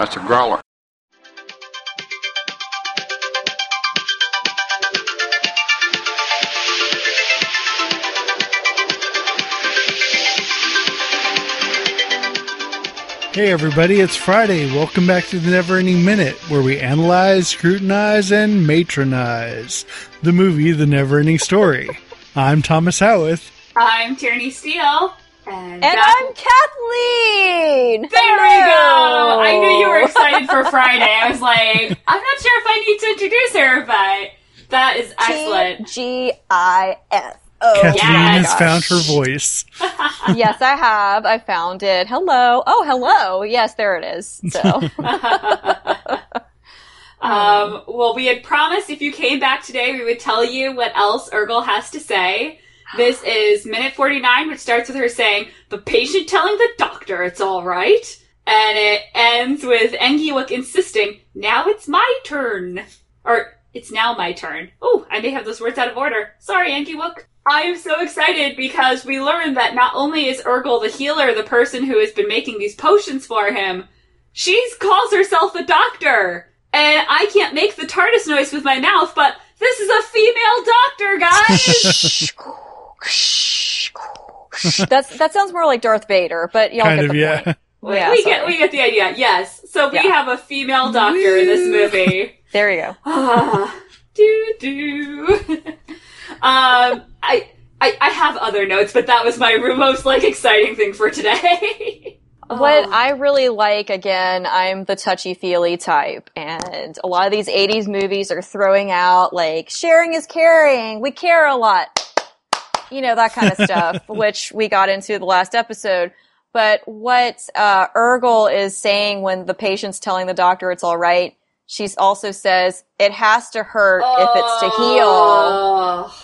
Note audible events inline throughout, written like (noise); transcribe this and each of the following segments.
That's a growler. Hey everybody, it's Friday. Welcome back to the Never Ending Minute, where we analyze, scrutinize, and matronize the movie The Never Ending Story. I'm Thomas Howarth. I'm Tierney Steele. And, And I'm Kathleen. There we go! I knew you were excited for Friday. I was like, I'm not sure if I need to introduce her, but that is excellent. G I S. Oh, Kathleen my has found her voice. (laughs) yes, I have. I found it. Hello. Oh, hello. Yes, there it is. So, (laughs) (laughs) Um, well, we had promised if you came back today, we would tell you what else Urgl has to say. This is minute 49, which starts with her saying, the patient telling the doctor it's alright. And it ends with Engywook insisting, now it's my turn. Or, it's now my turn. Oh, I may have those words out of order. Sorry, Engywook. I am so excited because we learned that not only is Urgl the healer, the person who has been making these potions for him, she calls herself a doctor. And I can't make the TARDIS noise with my mouth, but this is a female doctor, guys! (laughs) (laughs) that's that sounds more like Darth Vader, but y'all kind get of, the yeah. point. (laughs) we, Yeah, we sorry. get we get the idea. Yes. So we Yeah. have a female doctor in this movie. (laughs) There you go. Ah, (laughs) do do. um, I, I I have other notes, but that was my most like exciting thing for today. What Oh. I really like, again, I'm the touchy feely type, and a lot of these 80s movies are throwing out like sharing is caring, we care a lot, you know, that kind of stuff, (laughs) which we got into the last episode. But what uh, Urgl is saying when the patient's telling the doctor it's all right, she also says it has to hurt if it's to heal. Oh.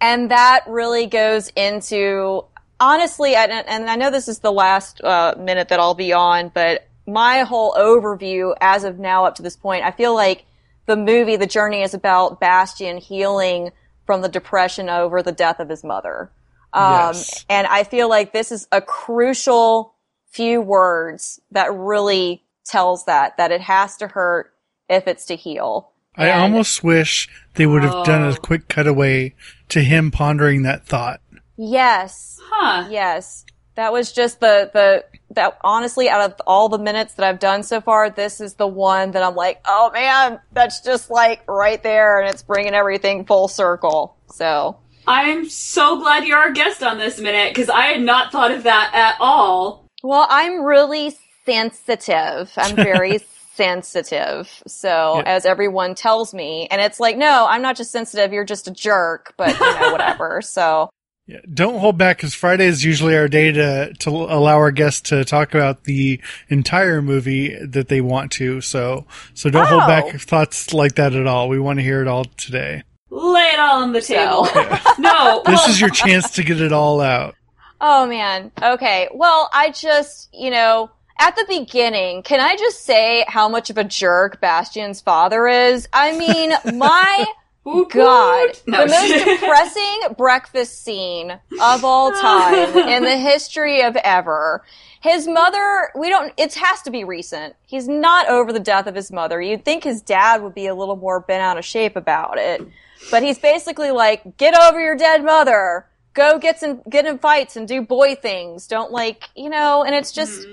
And that really goes into honestly, and, and I know this is the last uh, minute that I'll be on, but my whole overview as of now up to this point, I feel like the movie, the journey is about Bastian healing from the depression over the death of his mother. Um, Yes. and I feel like this is a crucial few words that really tells that, that it has to hurt if it's to heal. I And- almost wish they would have done Oh. a quick cutaway to him pondering that thought. Yes. Huh. Yes. That was just the, the, that honestly, out of all the minutes that I've done so far, this is the one that I'm like, oh man, that's just like right there and it's bringing everything full circle. So, I'm so glad you're our guest on this minute because I had not thought of that at all. well, I'm really sensitive. I'm very (laughs) sensitive. So, Yeah. as everyone tells me, and it's like, no, I'm not just sensitive, you're just a jerk, but you know, (laughs) whatever. So, Yeah, don't hold back because Friday is usually our day to to allow our guests to talk about the entire movie that they want to. So so don't hold Oh. back thoughts like that at all. We want to hear it all today. Lay it all on the table. So. (laughs) no, This is your chance to get it all out. Oh man. Okay. Well, I just, you know, at the beginning, can I just say how much of a jerk Bastian's father is? I mean, (laughs) my Woot God. No. the most depressing breakfast scene of all (laughs) time in the history of ever. His mother, we don't, it has to be recent. He's not over the death of his mother. You'd think his dad would be a little more bent out of shape about it. But he's basically like, get over your dead mother. Go get some, get in fights and do boy things. Don't like, you know, and it's just,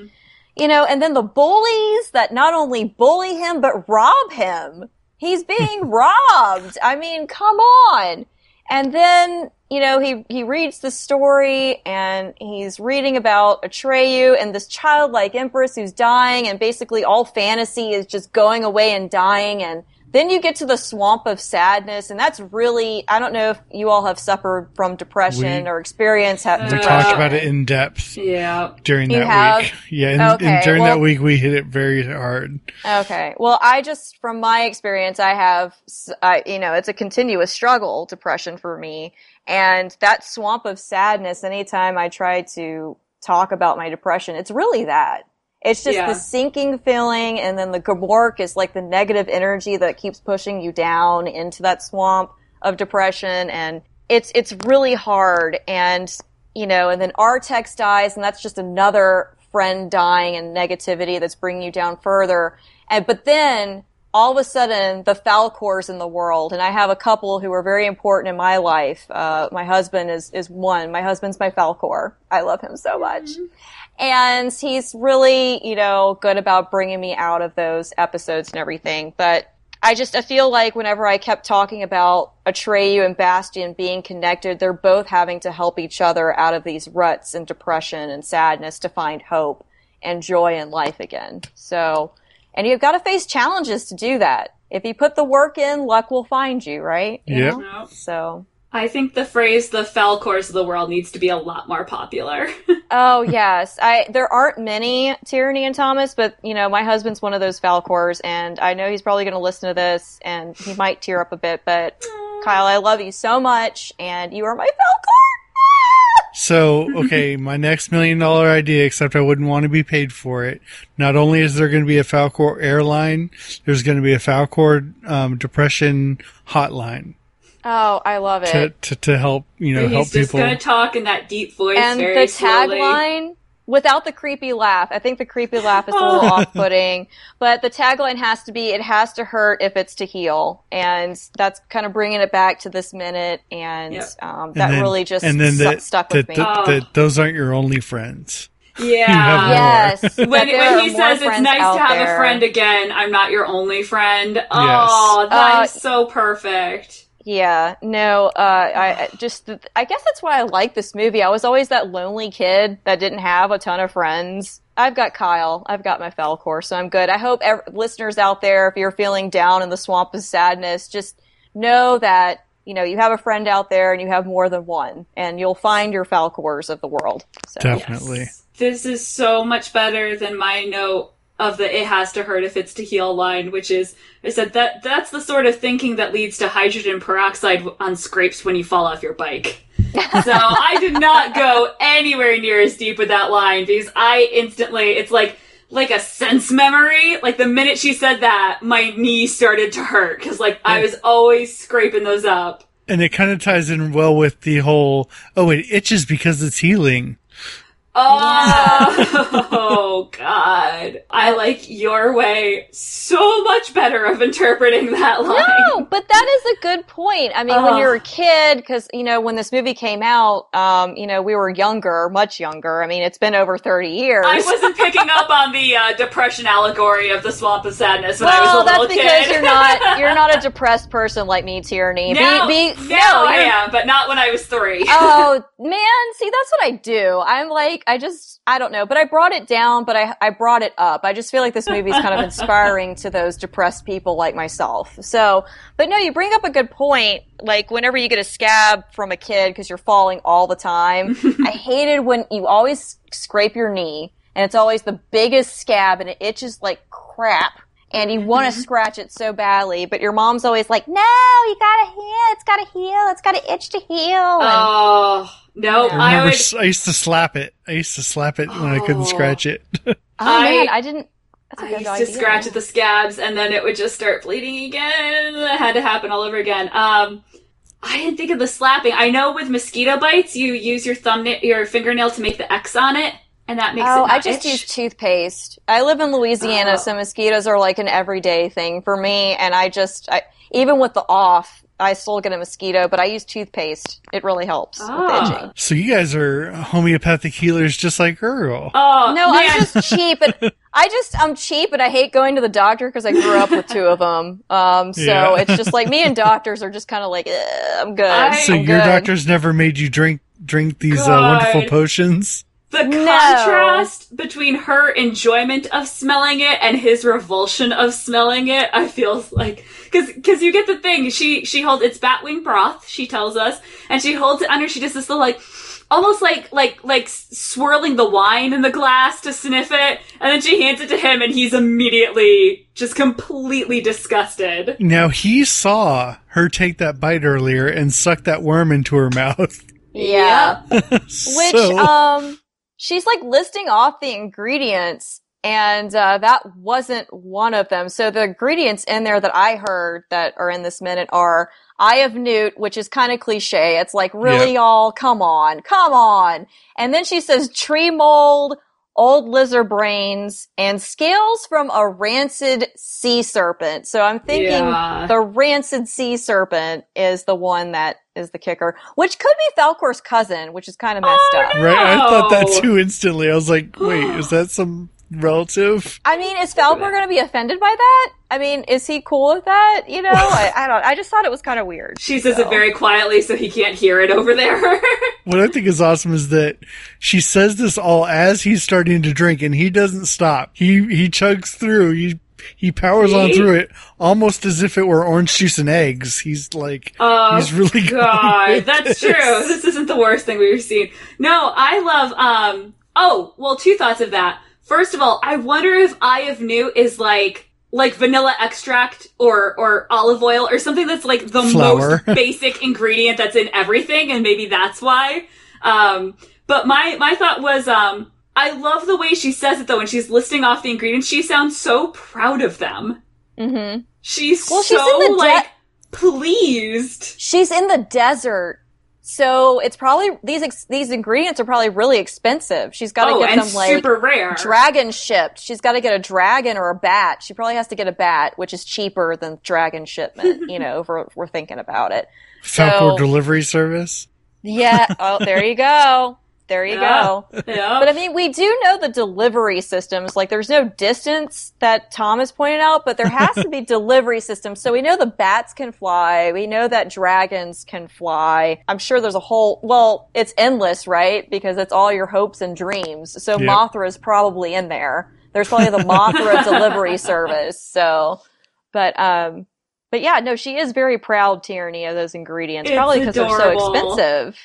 you know, and then the bullies that not only bully him, but rob him. He's being robbed. I mean, come on. And then, you know, he, he reads the story and he's reading about Atreyu and this childlike empress who's dying and basically all fantasy is just going away and dying and then you get to the swamp of sadness and that's really, I don't know if you all have suffered from depression We- or experience ha- We We talked about it in depth Yeah. during You that have? week. (laughs) Yeah, and, and Okay, during that week we hit it very hard. Okay. Well, I just, from my experience, I have, s- I, you know, it's a continuous struggle, depression for me. And that swamp of sadness, anytime I try to talk about my depression, it's really that. It's just Yeah. the sinking feeling, and then the Gmork is like the negative energy that keeps pushing you down into that swamp of depression, and it's it's really hard. And you know, and then Artax dies, and that's just another friend dying and negativity that's bringing you down further. And but then all of a sudden the Falkors in the world, and I have a couple who are very important in my life. Uh, my husband is is one. My husband's my Falkor. I love him so much. And he's really, you know, good about bringing me out of those episodes and everything. But I just I feel like whenever I kept talking about Atreyu and Bastian being connected, they're both having to help each other out of these ruts and depression and sadness to find hope and joy in life again. So, and you've got to face challenges to do that. If you put the work in, luck will find you, right? Know? So, I think the phrase "the Falkors of the world" needs to be a lot more popular. (laughs) oh yes, I there aren't many Tierney and Thomas, but you know my husband's one of those Falkors, and I know he's probably going to listen to this, and he might tear up a bit. But Kyle, I love you so much, and you are my Falkor. So, okay, my next million dollar idea, except I wouldn't want to be paid for it. Not only is there going to be a Falkor airline, there's going to be a Falkor um, depression hotline Oh, I love it. to, to help, you know, help He's just gonna talk in that deep voice and very the tagline without the creepy laugh. I think the creepy laugh is a little off-putting, but the tagline has to be "It has to hurt if it's to heal," and that's kind of bringing it back to this minute, and Yep. um, And that then- really just and then stu- that, stuck with that, me. that- Oh. that those aren't your only friends. (laughs) Yeah. yes, (laughs) When, when he says it's nice to have there. a friend again, I'm not your only friend. Oh, that's Uh, so perfect. Yeah, no, uh, I I just, I guess that's why I like this movie. I was always that lonely kid that didn't have a ton of friends. I've got Kyle. I've got my Falkor, so I'm good. I hope ev- listeners out there, if you're feeling down in the swamp of sadness, just know that, you know, you have a friend out there and you have more than one, and you'll find your Falkors of the world. So. Definitely. Yes. This is so much better than my note of the "it has to hurt if it's to heal" line, which is I said that that's the sort of thinking that leads to hydrogen peroxide on scrapes when you fall off your bike. (laughs) so I did not go anywhere near as deep with that line because I instantly it's like like a sense memory. Like the minute she said that, my knee started to hurt because like I was always scraping those up. And it kind of ties in well with the whole, oh, it itches because it's healing. Oh, (laughs) God. I like your way so much better of interpreting that line. No, but that is a good point. I mean, when you're a kid, because you know, when this movie came out, um, you know, we were younger, much younger. I mean, it's been over thirty years. I wasn't picking up on the uh, depression allegory of the swamp of sadness when I well, was a little kid. that's because you're not (laughs) you're not a depressed person like me, Tierney. now, be, be, now no, I am, but not when I was three. oh (laughs) man, see that's what I do. I'm like I just I don't know, but I brought it down, but I I brought it up. I just feel like this movie is kind of (laughs) inspiring to those depressed people like myself. So, but no, you bring up a good point. Like whenever you get a scab from a kid because you're falling all the time, (laughs) I hated when you always scrape your knee and it's always the biggest scab and it itches like crap. And you want to scratch it so badly, but your mom's always like, "No, you gotta heal. It's gotta heal. It's gotta itch to heal." And- Oh, no, Yeah. I I would. s- I used to slap it. I used to slap it when I couldn't Oh. scratch it. (laughs) Oh I- man, I didn't. I a I good used to scratch at the scabs and then it would just start bleeding again. It had to happen all over again. Um, I didn't think of the slapping. I know with mosquito bites, you use your thumbnail, your fingernail to make the X on it, and that makes it Oh, not I just itch. use toothpaste. I live in Louisiana, Oh. so mosquitoes are like an everyday thing for me. And I just, I, even with the off, I still get a mosquito, but I use toothpaste. It really helps Oh. with itching. So you guys are homeopathic healers just like Earl. Oh No, man. I'm just cheap. And I just, I'm cheap, and I hate going to the doctor because I grew up with two of them. Um, so Yeah. (laughs) it's just like me and doctors are just kind of like, "Eh, I'm good. I- so I'm your good." doctors never made you drink drink these uh, wonderful potions? The No. contrast between her enjoyment of smelling it and his revulsion of smelling it, I feel like because because you get the thing. She she holds it's batwing broth. She tells us, and she holds it under. She does this little like. Almost like like like swirling the wine in the glass to sniff it, and then she hands it to him, and he's immediately just completely disgusted. Now he saw her take that bite earlier and suck that worm into her mouth. Yeah. (laughs) Which so, um she's like listing off the ingredients and uh, that wasn't one of them. So the ingredients in there that I heard that are in this minute are eye of newt, which is kind of cliche. It's like really Yeah. y'all, come on, come on. And then she says tree mold, old lizard brains, and scales from a rancid sea serpent. So I'm thinking Yeah. the rancid sea serpent is the one that is the kicker, which could be Falkor's cousin, which is kind of messed Oh, up. no. Right? I thought that too instantly. I was like, (gasps) wait, is that some relative? I mean, is Falkor going to be offended by that? I mean, is he cool with that? You know, I, I don't. I just thought it was kind of weird. She says So. it very quietly so he can't hear it over there. (laughs) What I think is awesome is that she says this all as he's starting to drink, and he doesn't stop. He he chugs through. He he powers on through it almost as if it were orange juice and eggs. He's like, Oh, he's really going God, (laughs) that's this. true. This isn't the worst thing we've seen. No, I love. Um. Oh, well, two thoughts of that. First of all, I wonder if Eye of New is like like vanilla extract or or olive oil or something that's like the Flour. most (laughs) basic ingredient that's in everything, and maybe that's why. Um. But my my thought was um. I love the way she says it though when she's listing off the ingredients. She sounds so proud of them. hmm She's Well, she's so in the de- like pleased. She's in the desert, so it's probably these ex- these ingredients are probably really expensive. She's got to oh, get and them like super rare. dragon shipped. She's got to get a dragon or a bat. She probably has to get a bat, which is cheaper than dragon shipment. (laughs) you know, if we're, we're thinking about it. Falkor So- delivery service. Yeah. Oh, there you go. There you Yeah. go. (laughs) yeah. But I mean, we do know the delivery systems. Like, there's no distance that Thomas pointed out, but there has to be (laughs) delivery systems. So we know the bats can fly. We know that dragons can fly. I'm sure there's a whole, well, it's endless, right? Because it's all your hopes and dreams. So Yep. Mothra is probably in there. There's probably the Mothra (laughs) delivery service. So, but, um, but yeah, no, she is very proud, Tierney, of those ingredients. It's probably because they're so expensive.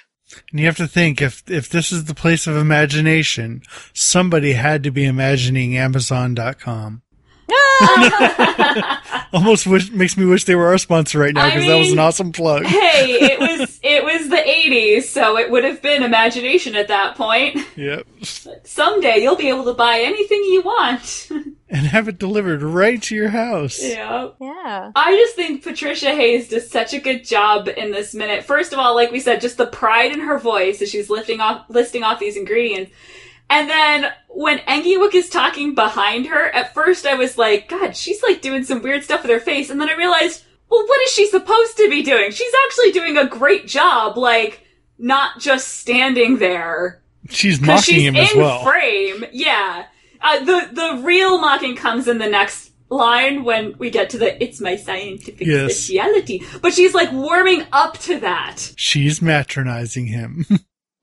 And you have to think if if this is the place of imagination, somebody had to be imagining Amazon.com. Ah! (laughs) Almost wish, makes me wish they were our sponsor right now because that was an awesome plug. hey, it (laughs) was it was the '80s, so it would have been imagination at that point. Yep. Someday you'll be able to buy anything you want. (laughs) And have it delivered right to your house. yeah. Yeah. I just think Patricia Hayes does such a good job in this minute. First of all, like we said, just the pride in her voice as she's lifting off, listing off these ingredients. And then when Engywook is talking behind her, at first I was like, God, she's like doing some weird stuff with her face. And then I realized, well, what is she supposed to be doing? She's actually doing a great job, like, not just standing there. She's Because mocking she's him in as well. frame. Yeah. Uh, the the real mocking comes in the next line when we get to the "It's my scientific Yes. speciality," but she's like warming up to that, She's matronizing him.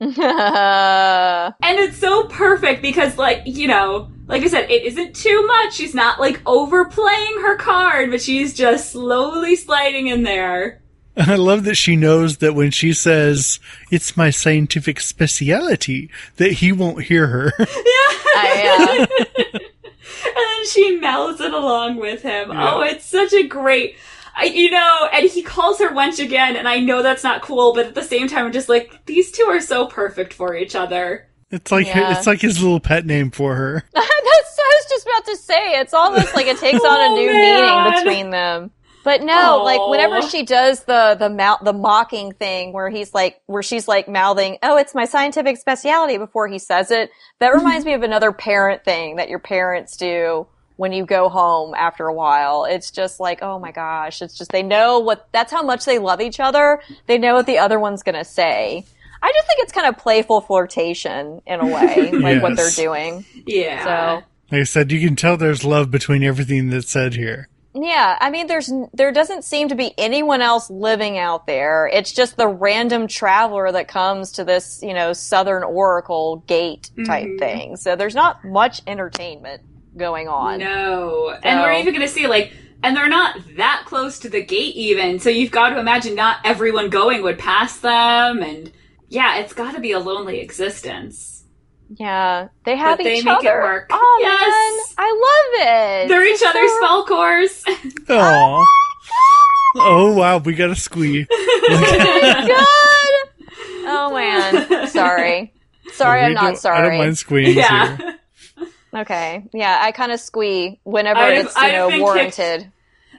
(laughs) and it's so perfect because, like you know, like I said, it isn't too much. She's not like overplaying her card, but she's just slowly sliding in there. And I love that she knows that when she says, it's my scientific speciality, that he won't hear her. (laughs) (laughs) I, uh, and then she mouths it along with him. Yeah. Oh, it's such a great. I, you know, and he calls her wench again, and I know that's not cool, but at the same time, I'm just like, these two are so perfect for each other. It's like Yeah. it's like his little pet name for her. (laughs) That's I was just about to say. It's almost like it takes on Oh, a new man. meaning between them. But no, Aw. like whenever she does the the mouth the mocking thing where he's like where she's like mouthing, "Oh, it's my scientific speciality" before he says it. That (laughs) reminds me of another parent thing that your parents do when you go home after a while. It's just like, "Oh my gosh, it's just they know what that's how much they love each other. They know what the other one's going to say." I just think it's kind of playful flirtation in a way, (laughs) like what they're doing. Yeah. So Like I said, you can tell there's love between everything that's said here. Yeah, I mean, there's there doesn't seem to be anyone else living out there. It's just the random traveler that comes to this, you know, Southern Oracle gate type Mhm. thing. So there's not much entertainment going on. No. And we're even going to see, like, and they're not that close to the gate even, so you've got to imagine not everyone going would pass them, and yeah, it's got to be a lonely existence. Yeah, they have But they each make it other. work. Oh Yes. man, I love it. They're each It's other's so- spell cores. (laughs) Oh. Oh wow, we got a squee. (laughs) God. Oh man, sorry. Sorry, We I'm don't- sorry. I don't mind squeeing yeah. here. (laughs) Okay, yeah, I kind of squee whenever I'd have- it's you I'd have know been warranted.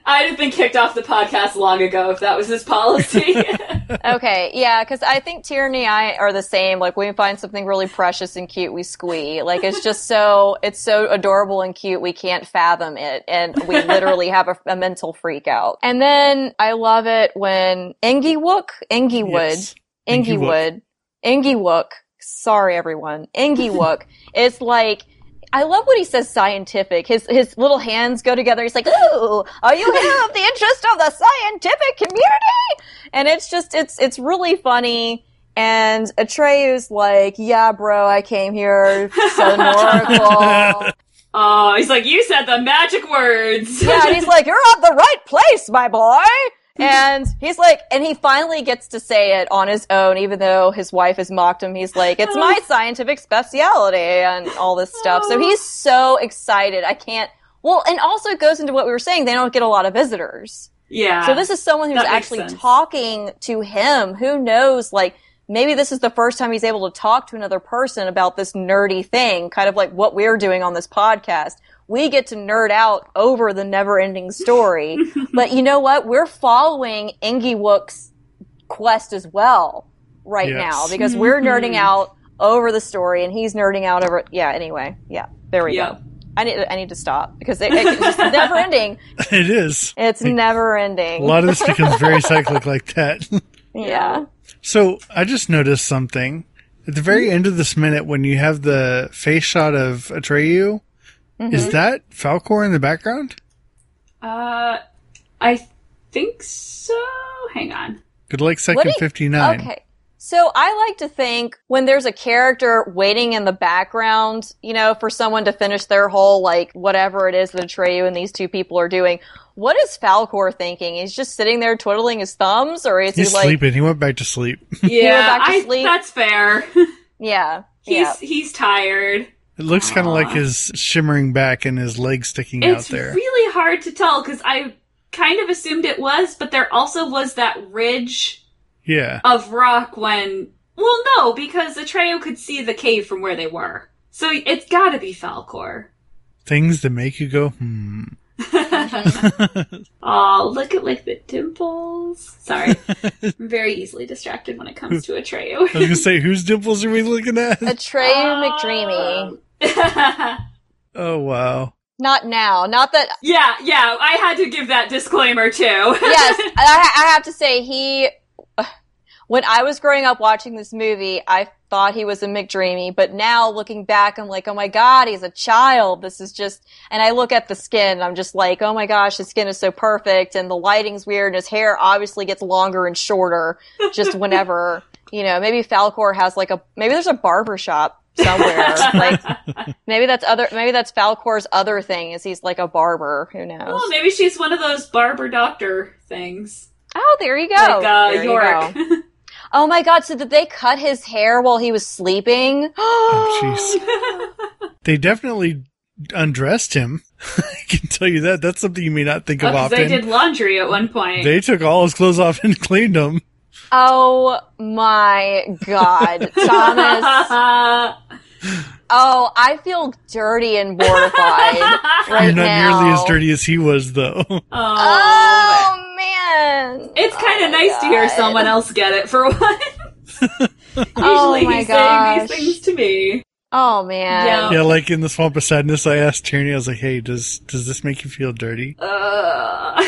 I'd have been kicked off the podcast long ago if that was his policy. (laughs) okay, yeah, because I think Tierney and I are the same. Like, when we find something really precious and cute, we squee. Like, it's just so, it's so adorable and cute, we can't fathom it. And we (laughs) literally have a, a mental freak out. And then I love it when Engie Wook, Engie Wood, Yes. Engie Wood, Engie Wook, sorry everyone, Engie (laughs) Wook, it's like, I love what he says scientific. His his little hands go together. He's like, "Ooh, are you here (laughs) have the interest of the scientific community?" And it's just it's it's really funny. And Atreyu's like, "Yeah, bro, I came here so Oracle." (laughs) oh, he's like, you said the magic words. yeah, and he's like, "You're at the right place, my boy." And he's like, and he finally gets to say it on his own, even though his wife has mocked him. He's like, it's my oh. scientific speciality and all this stuff. So he's oh. so excited. I can't, well, and also it goes into what we were saying. They don't get a lot of visitors. yeah. So this is someone who's actually sense. talking to him. Who knows? Like, maybe this is the first time he's able to talk to another person about this nerdy thing, kind of like what we're doing on this podcast. We get to nerd out over the never ending story. (laughs) but you know what? We're following Engywook's quest as well right Yes. now because we're Mm-hmm. nerding out over the story and he's nerding out over, yeah, anyway. Yeah, there we Yep. go. I need, I need to stop because it, it's never ending. (laughs) It is. It's never ending. A lot of this becomes very cyclic like that. (laughs) yeah. So I just noticed something. At the very end of this minute, when you have the face shot of Atreyu, Mm-hmm. is that Falkor in the background? Uh, I think so. Hang on. Good luck, second you- 59. Okay. So I like to think when there's a character waiting in the background, you know, for someone to finish their whole, like, whatever it is that Atreyu and these two people are doing, what is Falkor thinking? He's just sitting there twiddling his thumbs, or is He's he like, sleeping. He went back to sleep. (laughs) Yeah, back to I, sleep? that's fair. (laughs) yeah, he's yeah. he's tired. It looks kind of like his shimmering back and his legs sticking It's out there. It's really hard to tell because I kind of assumed it was, but there also was that ridge yeah. of rock when. Well, no, because Atreyu could see the cave from where they were, so it's got to be Falkor. Things that make you go, hmm. (laughs) Oh, look at like the dimples. Sorry, (laughs) I'm very easily distracted when it comes to Atreyu. I was going to say, whose dimples are we looking at? Atreyu um, McDreamy. (laughs) Oh, wow. Not now. Not that yeah, yeah, I had to give that disclaimer too. yes, I, I have to say he. When I was growing up watching this movie, I thought he was a McDreamy, but now looking back, I'm like, oh my god, he's a child. This is just, and I look at the skin, I'm just like, oh my gosh, his skin is so perfect, and the lighting's weird, and his hair obviously gets longer and shorter just (laughs) whenever, you know, maybe Falkor has like a, maybe there's a barber shop somewhere, like (laughs) maybe that's other, maybe that's Falkor's other thing is he's like a barber. Who knows? well, maybe she's one of those barber doctor things. Oh, there you go. like uh, There you York. go. (laughs) Oh my god, so did they cut his hair while he was sleeping? (gasps) Oh, jeez. They definitely undressed him. (laughs) I can tell you that. That's something you may not think oh, of Because often. they did laundry at one point. They took all his clothes off and (laughs) cleaned them. Oh my god, (laughs) Thomas. Oh, I feel dirty and mortified (laughs) right You're not now. nearly as dirty as he was, though. oh, Oh man. it's kind Oh of my nice to hear someone else get it for (laughs) once. (laughs) Usually Oh my he's gosh. saying these things to me. Oh man. Yeah. yeah, like in the Swamp of Sadness, I asked Tierney, I was like, hey, does, does this make you feel dirty? Uh,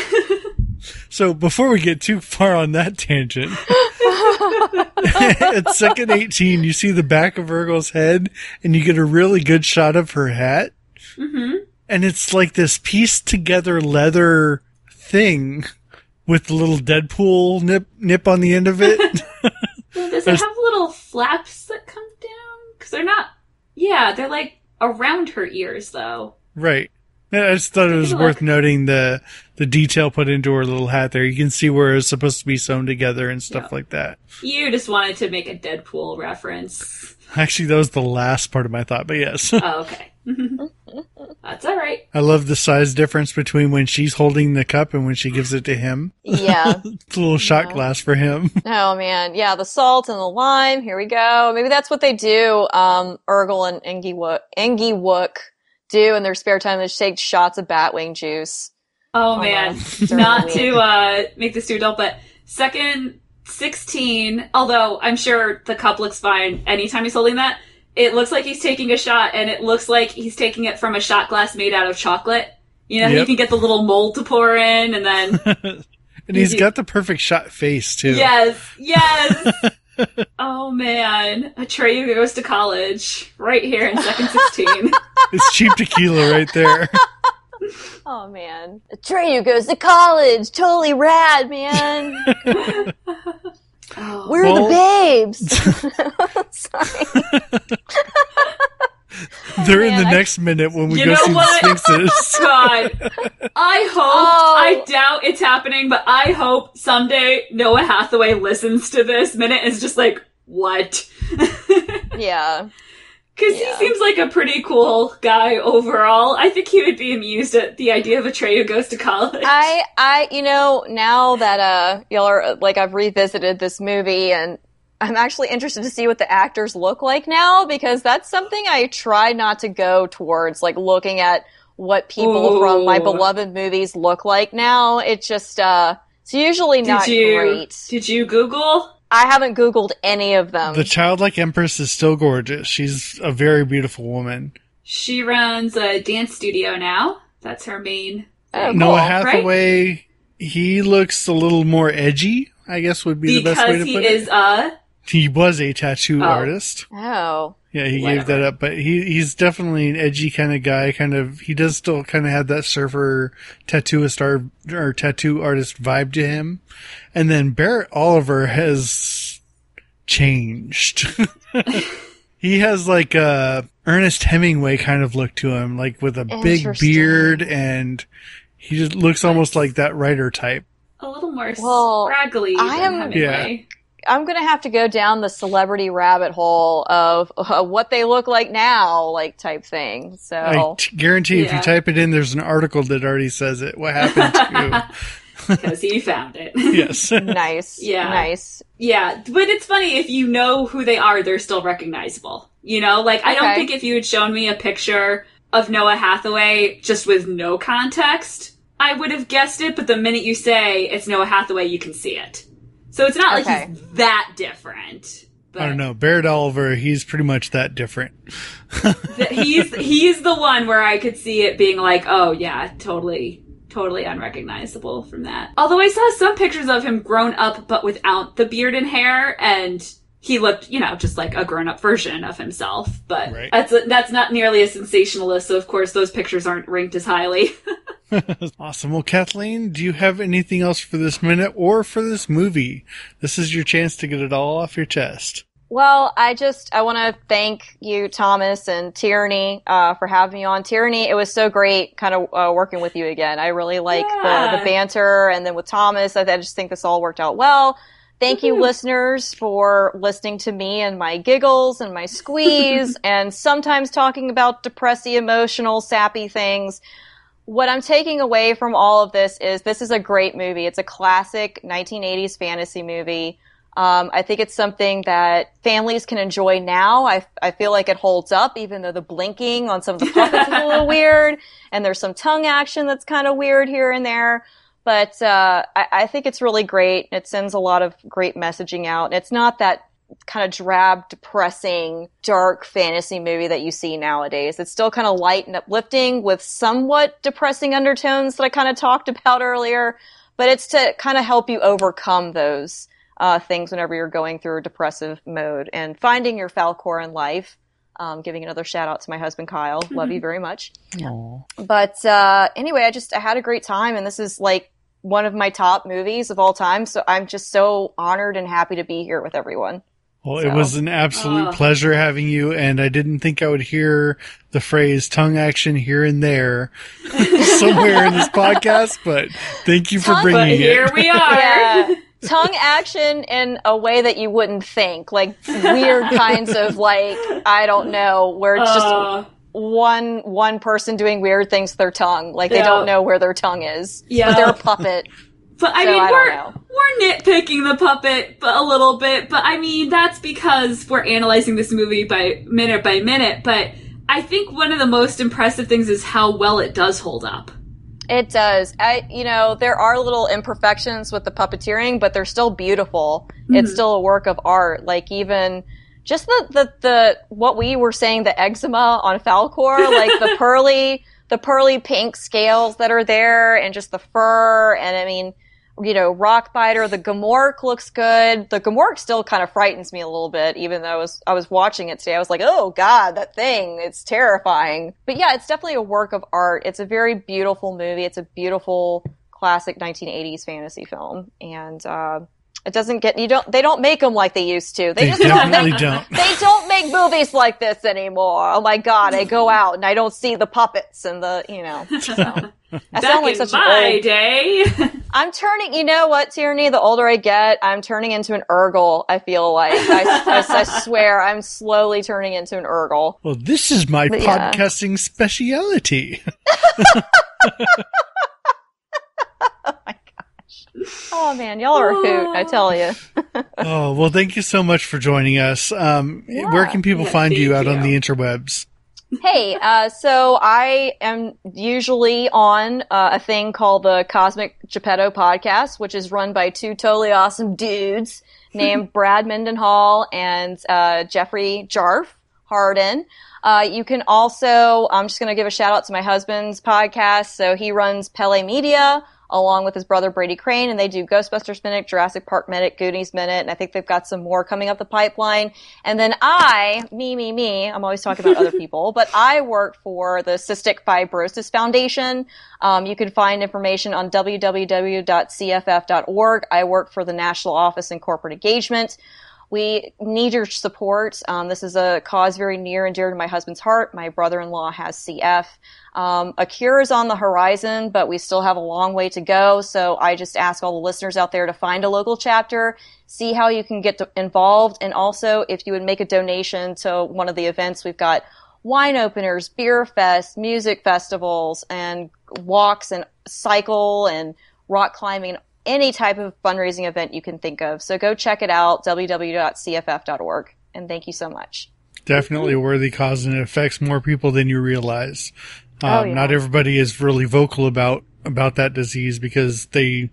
So before we get too far on that tangent, (laughs) at second 18, you see the back of Virgo's head and you get a really good shot of her hat. hmm And it's like this pieced together leather thing with the little Deadpool nip, nip on the end of it. (laughs) (laughs) Does it have little flaps that come down? Because they're not. Yeah, they're like around her ears, though. right. Yeah, I just thought it was Take worth noting the, the detail put into her little hat there. You can see where it's supposed to be sewn together and stuff Yeah. like that. You just wanted to make a Deadpool reference. Actually, that was the last part of my thought, but yes. (laughs) Oh, okay. (laughs) That's all right. I love the size difference between when she's holding the cup and when she gives it to him. Yeah. (laughs) It's a little shot Yeah. glass for him. Oh man, yeah, the salt and the lime. Here we go. Maybe that's what they do. Um, Urgl and Engywook, Engie Wook do in their spare time. They take shots of batwing juice. Oh man, (laughs) not to uh, make this too adult, but second sixteen. Although I'm sure the cup looks fine anytime he's holding that. It looks like he's taking a shot, and it looks like he's taking it from a shot glass made out of chocolate. You know, how you can get the little mold to pour in, and then (laughs) and he's You- got the perfect shot face too. yes, yes. (laughs) (laughs) oh man, Atreyu goes to college right here in second sixteen. (laughs) It's cheap tequila right there. (laughs) Oh man, Atreyu goes to college. Totally rad, man. Oh. We're Well- the babes. Sorry. They're in the I- next minute when we You go know see what? the Sphinxes. (laughs) God. I hope, Oh. I doubt it's happening, but I hope someday Noah Hathaway listens to this minute and is just like, what? (laughs) Yeah. Because Yeah. he seems like a pretty cool guy overall. I think he would be amused at the idea of Atreyu goes to college. I, I, you know, now that uh, y'all are like, I've revisited this movie, and I'm actually interested to see what the actors look like now because that's something I try not to go towards, like looking at what people from my beloved movies look like now. It's just, uh, it's usually did not you, great. Did you Google? I haven't Googled any of them. The childlike empress is still gorgeous. She's a very beautiful woman. She runs a dance studio now. That's her main. Oh, thing. Noah cool, Hathaway, he looks a little more edgy. I guess would be the best way to put it. Because he is it. a. He was a tattoo Oh. artist. Oh. Yeah, he gave that up, but he he's definitely an edgy kind of guy. Kind of, he does still kind of have that surfer tattooist art or tattoo artist vibe to him. And then Barrett Oliver has changed. (laughs) he has like a Ernest Hemingway kind of look to him, like with a big beard, and he just looks almost like that writer type. A little more Well, scraggly I than am- Hemingway. I'm gonna have to go down the celebrity rabbit hole of uh, what they look like now, like type thing. So I t- guarantee if you type it in, there's an article that already says it. What happened to? You. (laughs) Because he found it. (laughs) yes. nice, (laughs) Yeah. nice. Yeah, but it's funny if you know who they are, they're still recognizable. You know, like I don't think if you had shown me a picture of Noah Hathaway just with no context, I would have guessed it. But the minute you say it's Noah Hathaway, you can see it. So it's not Okay. like he's that different. But I don't know. Barrett Oliver, he's pretty much that different. th- he's he's the one where I could see it being like, oh yeah, totally. Totally unrecognizable from that. Although I saw some pictures of him grown up, but without the beard and hair, and he looked, you know, just like a grown-up version of himself. But Right. that's that's not nearly as sensationalist. So of course, those pictures aren't ranked as highly. (laughs) (laughs) awesome. Well, Kathleen, do you have anything else for this minute or for this movie? This is your chance to get it all off your chest. Well, I just I want to thank you, Thomas and Tierney, uh, for having me on. Tierney, it was so great, kind of uh, working with you again. I really like the, Yeah. the banter, and then with Thomas, I, I just think this all worked out well. Thank you, listeners, for listening to me and my giggles and my squeeze, (laughs) and sometimes talking about depressy, emotional, sappy things. What I'm taking away from all of this is this is a great movie. It's a classic 1980s fantasy movie. Um, I think it's something that families can enjoy now. I, I feel like it holds up, even though the blinking on some of the puppets is a little (laughs) weird, and there's some tongue action that's kind of weird here and there. But uh, I, I think it's really great. It sends a lot of great messaging out. It's not that kind of drab, depressing, dark fantasy movie that you see nowadays. It's still kind of light and uplifting with somewhat depressing undertones that I kind of talked (laughs) about earlier. But it's to kind of help you overcome those uh, things whenever you're going through a depressive mode and finding your Falkor in life. Um, giving another shout out to my husband Kyle. Love you very much. Aw. But uh, anyway, I just I had a great time, and this is like one of my top movies of all time. So I'm just so honored and happy to be here with everyone. Well, So- it was an absolute Oh. pleasure having you, and I didn't think I would hear the phrase tongue action here and there (laughs) somewhere in this podcast, but thank you for Tongue- but bringing here we (laughs) are. Yeah. (laughs) Tongue action in a way that you wouldn't think, like weird kinds of like I don't know, where it's just Uh, one one person doing weird things with their tongue, like they Yeah. don't know where their tongue is, Yeah. but they're a puppet. But I So mean, I we're we're nitpicking the puppet but a little bit. But I mean, that's because we're analyzing this movie by minute by minute. But I think one of the most impressive things is how well it does hold up. It does. I, you know, there are little imperfections with the puppeteering, but they're still beautiful. It's mm-hmm. still a work of art. Like even just the, the, the, what we were saying, the eczema on Falkor, (laughs) like the pearly, the pearly pink scales that are there and just the fur. And I mean, you know, Rockbiter, the Gmork looks good. The Gmork still kind of frightens me a little bit, even though I was, I was watching it today. I was like, oh god, that thing, it's terrifying. But yeah, it's definitely a work of art. It's a very beautiful movie. It's a beautiful classic 1980s fantasy film. And, uh, it doesn't get you don't they don't make them like they used to. They, They just don't definitely make, don't. They don't make movies like this anymore. Oh my god, I go out and I don't see the puppets and the you know. So. (laughs) I Back sound like such an my old day. (laughs) I'm turning, you know what, Tierney? The older I get, I'm turning into an Urgl, I feel like. I, I, I (laughs) swear, I'm slowly turning into an Urgl. Well, this is my But yeah. podcasting speciality. (laughs) Oh my gosh! Oh man, y'all are a hoot, I tell you. oh, well, thank you so much for joining us. Um, Yeah. where can people Yeah, find you thank out on the interwebs? Hey, uh, so I am usually on uh, a thing called the Cosmic Geppetto podcast, which is run by two totally awesome dudes (laughs) named Brad Mendenhall and uh, Jeffrey Jarf Harden. Uh, you can also, I'm just going to give a shout out to my husband's podcast. So he runs Pele Media along with his brother Brady Crane, and they do Ghostbusters Minute, Jurassic Park Minute, Goonies Minute, and I think they've got some more coming up the pipeline. And then I, me, me, me, I'm always talking about other (laughs) people, but I work for the Cystic Fibrosis Foundation. Um, you can find information on www.cff.org. I work for the National Office in Corporate Engagement. We need your support. Um, this is a cause very near and dear to my husband's heart. My brother-in-law has CF. Um, a cure is on the horizon, but we still have a long way to go. So I just ask all the listeners out there to find a local chapter, see how you can get involved, and also if you would make a donation to one of the events, we've got wine openers, beer fest, music festivals, and walks and cycle and rock climbing, any type of fundraising event you can think of. So go check it out, www.cff.org. And thank you so much. Definitely a worthy cause, and it affects more people than you realize. Um, Oh, yeah. Not everybody is really vocal about about that disease because they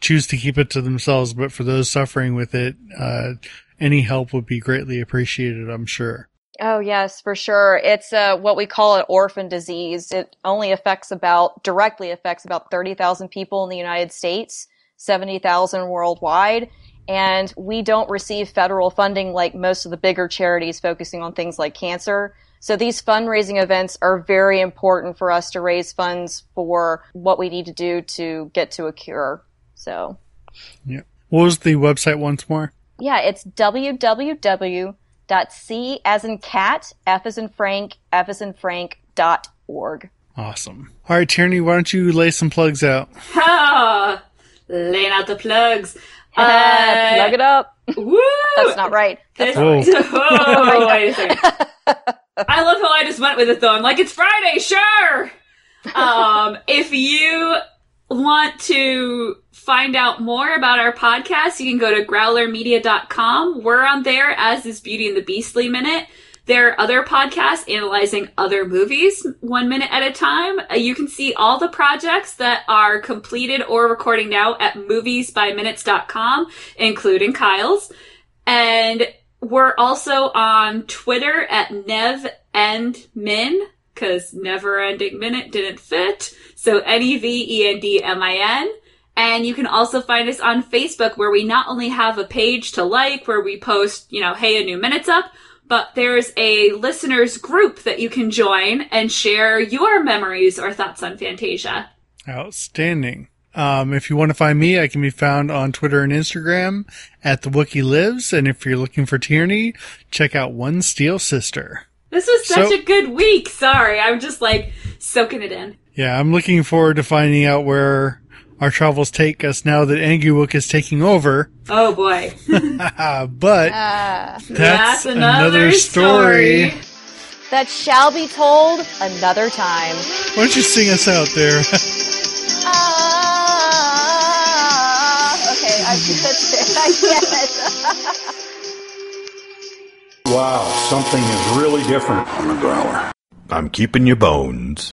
choose to keep it to themselves. But for those suffering with it, uh, any help would be greatly appreciated. I'm sure. Oh yes, for sure. It's uh, what we call an orphan disease. It only affects about directly affects about thirty thousand people in the United States, seventy thousand worldwide, and we don't receive federal funding like most of the bigger charities focusing on things like cancer. So these fundraising events are very important for us to raise funds for what we need to do to get to a cure. So What was the website once more? yeah, it's www.c as in cat, f as in Frank, f as in Frank dot org. Awesome. All right, Tierney, why don't you lay some plugs out? Laying out the plugs. Plug Uh, it up. woo! That's not right. This- That's Whoa. (laughs) oh, wait a second. I love how I just went with it though. I'm like, it's Friday, sure. Um, if you want to find out more about our podcast, you can go to growlermedia.com. We're on there as is Beauty and the Beastly Minute. There are other podcasts analyzing other movies one minute at a time. Uh, You can see all the projects that are completed or recording now at moviesbyminutes.com, including Kyle's. And we're also on Twitter at Nev and Min, because Never Ending Minute didn't fit. So N E V E N D M I N. And you can also find us on Facebook where we not only have a page to like where we post, you know, hey, a new minute's up, but there's a listeners group that you can join and share your memories or thoughts on Fantasia. Outstanding. Um, if you want to find me, I can be found on Twitter and Instagram at the Wookie Lives. And if you're looking for Tierney, check out One Steel Sister. This was such So- a good week. Sorry, I'm just like soaking it in. Yeah, I'm looking forward to finding out where our travels take us now that Engywook is taking over. Oh boy. (laughs) (laughs) but Ah, that's, another, story. that shall be told another time. Why don't you sing us out there? Ah, (laughs) okay, I that's it. I get. Wow, something is really different. I'm a growler. I'm keeping your bones.